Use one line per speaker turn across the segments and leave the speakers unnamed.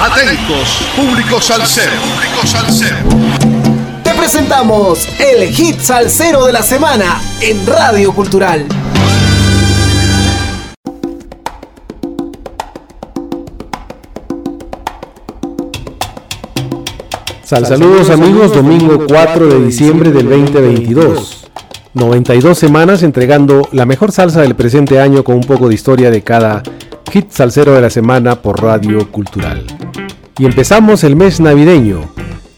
Atentos, público salsero. Público salsero.
Te presentamos el hit salsero de la semana en Radio Cultural.
Sal saludos amigos, domingo 4 de diciembre del 2022. 92 semanas entregando la mejor salsa del presente año con un poco de historia de cada hit salsero de la semana por Radio Cultural. Y empezamos el mes navideño.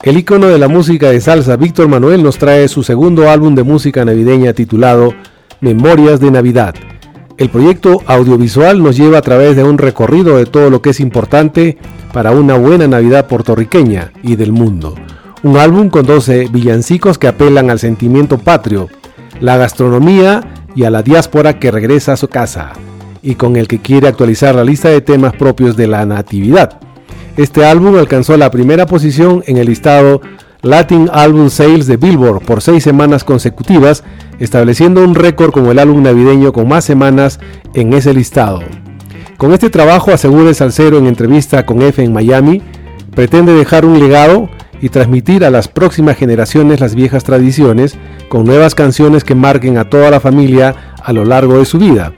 El icono de la música de salsa Víctor Manuel nos trae su segundo álbum de música navideña titulado Memorias de Navidad. El proyecto audiovisual nos lleva a través de un recorrido de todo lo que es importante para una buena Navidad puertorriqueña y del mundo. Un álbum con 12 villancicos que apelan al sentimiento patrio, la gastronomía y a la diáspora que regresa a su casa, y con el que quiere actualizar la lista de temas propios de la Natividad. Este álbum alcanzó la primera posición en el listado Latin Album Sales de Billboard por seis semanas consecutivas, estableciendo un récord como el álbum navideño con más semanas en ese listado. Con este trabajo, asegura el Salcero en entrevista con F en Miami, pretende dejar un legado y transmitir a las próximas generaciones las viejas tradiciones con nuevas canciones que marquen a toda la familia a lo largo de su vida.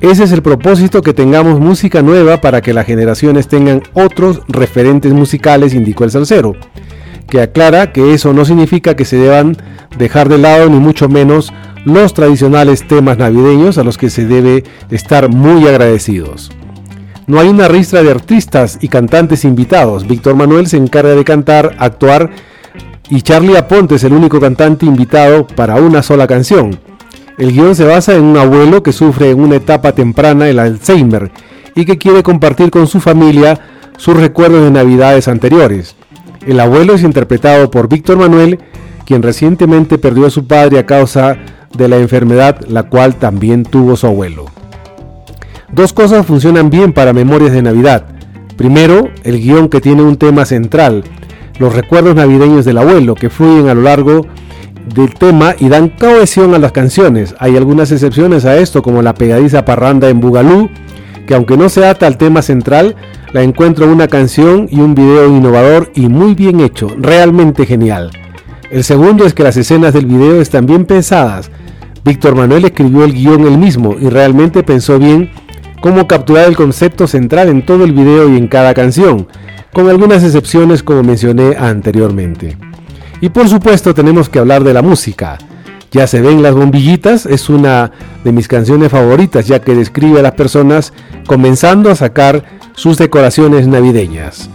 Ese es el propósito, que tengamos música nueva para que las generaciones tengan otros referentes musicales, indicó el salsero, que aclara que eso no significa que se deban dejar de lado ni mucho menos los tradicionales temas navideños a los que se debe estar muy agradecidos. No hay una ristra de artistas y cantantes invitados. Víctor Manuel se encarga de cantar, actuar y Charlie Aponte es el único cantante invitado para una sola canción. El guion se basa en un abuelo que sufre en una etapa temprana el Alzheimer y que quiere compartir con su familia sus recuerdos de navidades anteriores. El abuelo es interpretado por Víctor Manuel, quien recientemente perdió a su padre a causa de la enfermedad la cual también tuvo su abuelo. Dos cosas funcionan bien para Memorias de Navidad. Primero, el guion que tiene un tema central, los recuerdos navideños del abuelo que fluyen a lo largo del tema y dan cohesión a las canciones. Hay algunas excepciones a esto, como la pegadiza parranda en Bugalú, que aunque no se ata al tema central, la encuentro una canción y un video innovador y muy bien hecho, realmente genial. El segundo es que las escenas del video están bien pensadas. Víctor Manuel escribió el guion él mismo y realmente pensó bien cómo capturar el concepto central en todo el video y en cada canción, con algunas excepciones como mencioné anteriormente. Y por supuesto tenemos que hablar de la música. Ya se ven las bombillitas, es una de mis canciones favoritas ya que describe a las personas comenzando a sacar sus decoraciones navideñas.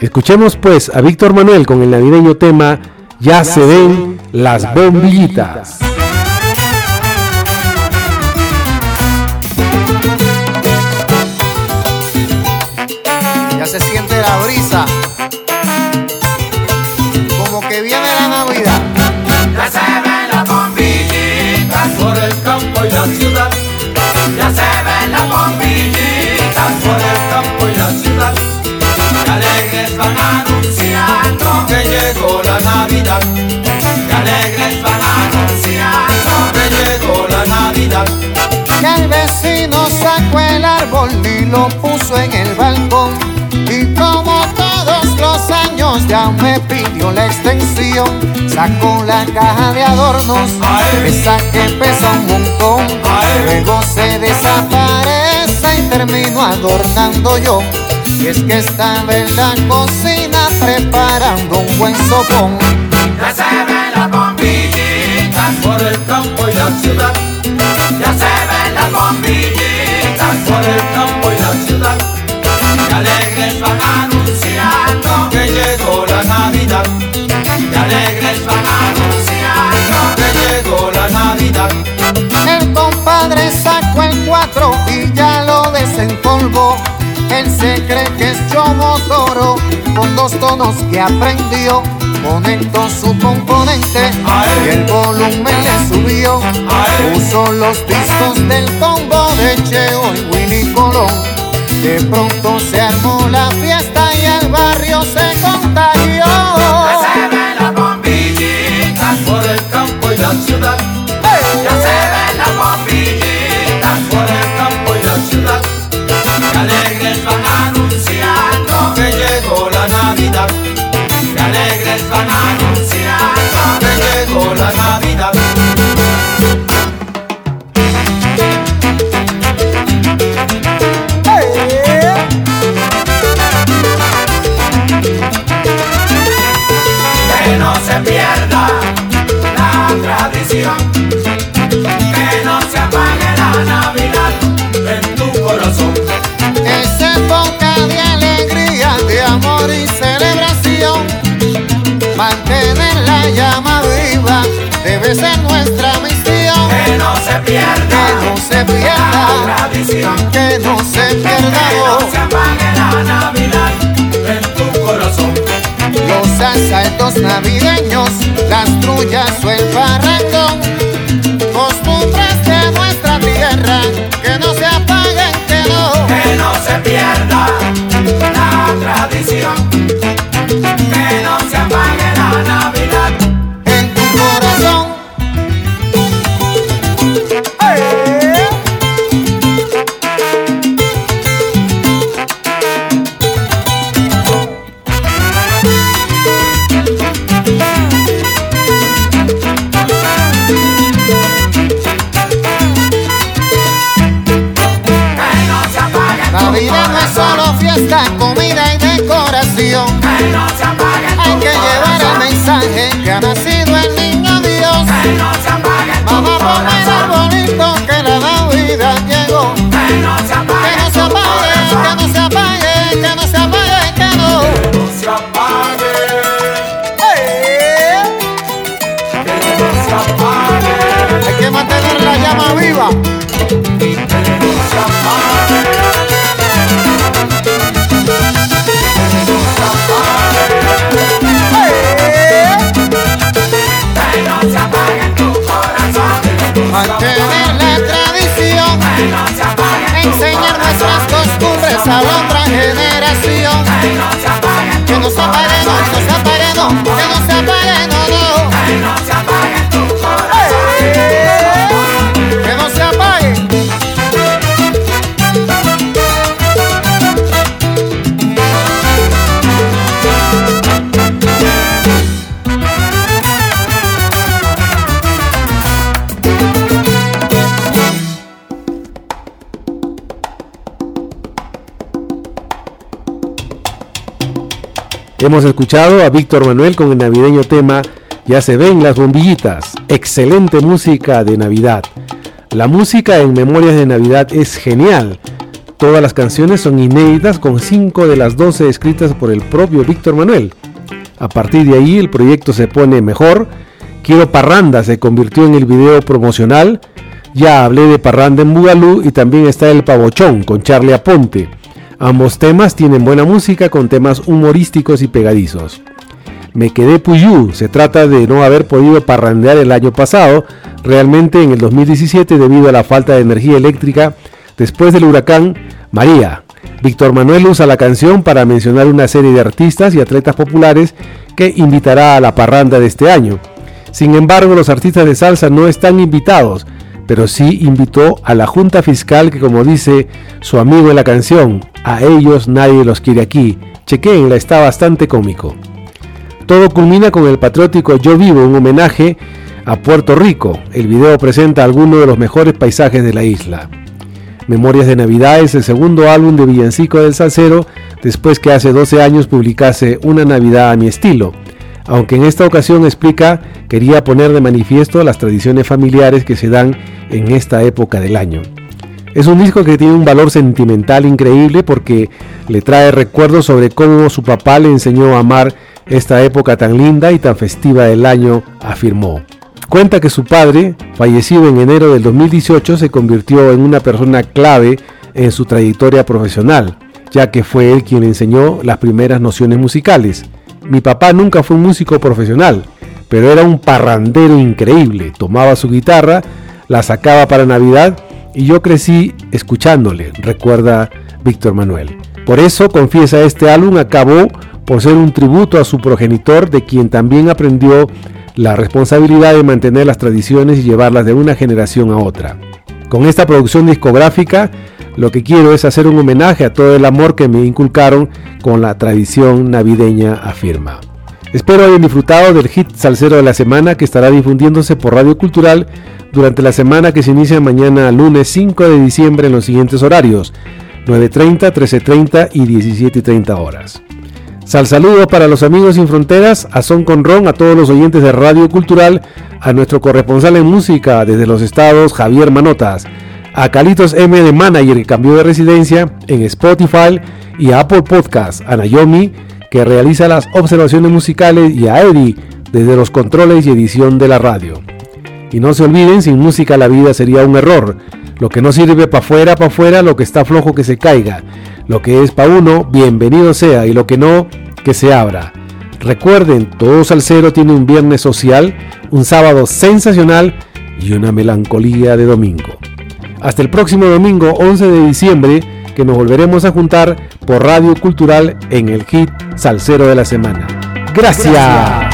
Escuchemos pues a Víctor Manuel con el navideño tema Ya, se ven las bombillitas.
Ya se siente la brisa
Ya se ven las bombillitas por el campo y la ciudad. Que alegres van anunciando que llegó la Navidad. Que alegres van anunciando que llegó la Navidad.
Que el vecino sacó el árbol y lo puso en el balcón. Y como todos los años ya me pidió la extensión, sacó la caja de adornos, esa que pesa un montón Luego se desaparece y termino adornando yo. Y es que estaba en la cocina preparando un buen sopón.
Ya se ven las bombillitas por el campo y la ciudad. Ya se ven las bombillitas por el campo
dos tonos que aprendió. Conectó su componente y el volumen le subió. Usó los discos del combo de Cheo y Willy Colón. De pronto se armó la fiesta y el barrio se contagió.
se ven las bombillitas por el campo y la ciudad. Ya se
debe ser nuestra misión.
Que no se pierda,
que no se pierda
la tradición.
Que no se pierda,
que no se apague la Navidad en tu corazón.
Los asaltos navideños, las trullas o el parrandón, que
Hemos escuchado a Víctor Manuel con el navideño tema Ya se ven las bombillitas. Excelente música de Navidad. La música en Memorias de Navidad es genial. Todas las canciones son inéditas con 5 de las 12 escritas por el propio Víctor Manuel. A partir de ahí el proyecto se pone mejor. Quiero Parranda se convirtió en el video promocional. Ya hablé de Parranda en Bugalú y también está El Pavochón con Charlie Aponte. Ambos temas tienen buena música con temas humorísticos y pegadizos. Me quedé Puyú, se trata de no haber podido parrandear el año pasado, realmente en el 2017 debido a la falta de energía eléctrica después del huracán María. Víctor Manuel usa la canción para mencionar una serie de artistas y atletas populares que invitará a la parranda de este año. Sin embargo, los artistas de salsa no están invitados, pero sí invitó a la Junta Fiscal que como dice su amigo en la canción, a ellos nadie los quiere aquí. Chequenla, está bastante cómico. Todo culmina con el patriótico Yo Vivo, un homenaje a Puerto Rico. El video presenta algunos de los mejores paisajes de la isla. Memorias de Navidad es el segundo álbum de Villancico del Salcero después que hace 12 años publicase Una Navidad a mi estilo. Aunque en esta ocasión explica, quería poner de manifiesto las tradiciones familiares que se dan en esta época del año. Es un disco que tiene un valor sentimental increíble porque le trae recuerdos sobre cómo su papá le enseñó a amar esta época tan linda y tan festiva del año, afirmó. Cuenta que su padre, fallecido en enero del 2018, se convirtió en una persona clave en su trayectoria profesional, ya que fue él quien le enseñó las primeras nociones musicales. Mi papá nunca fue un músico profesional, pero era un parrandero increíble. Tomaba su guitarra, la sacaba para Navidad y yo crecí escuchándole, recuerda Víctor Manuel. Por eso, confiesa, este álbum acabó por ser un tributo a su progenitor, de quien también aprendió la responsabilidad de mantener las tradiciones y llevarlas de una generación a otra. Con esta producción discográfica, lo que quiero es hacer un homenaje a todo el amor que me inculcaron con la tradición navideña, afirma. Espero hayan disfrutado del hit salsero de la semana que estará difundiéndose por Radio Cultural durante la semana que se inicia mañana lunes 5 de diciembre en los siguientes horarios 9.30, 13.30 y 17.30 horas. Sal saludo para los amigos sin fronteras, a Son con Ron, a todos los oyentes de Radio Cultural, a nuestro corresponsal en música desde los estados Javier Manotas, a Calitos M de Manager que cambió de residencia en Spotify y Apple Podcast, a Naomi que realiza las observaciones musicales y a Eddie desde los controles y edición de la radio. Y no se olviden, sin música la vida sería un error. Lo que no sirve para afuera, para afuera, lo que está flojo que se caiga. Lo que es para uno, bienvenido sea, y lo que no, que se abra. Recuerden, todo salsero tiene un viernes social, un sábado sensacional y una melancolía de domingo. Hasta el próximo domingo 11 de diciembre, que nos volveremos a juntar por Radio Cultural en el hit Salsero de la Semana. Gracias.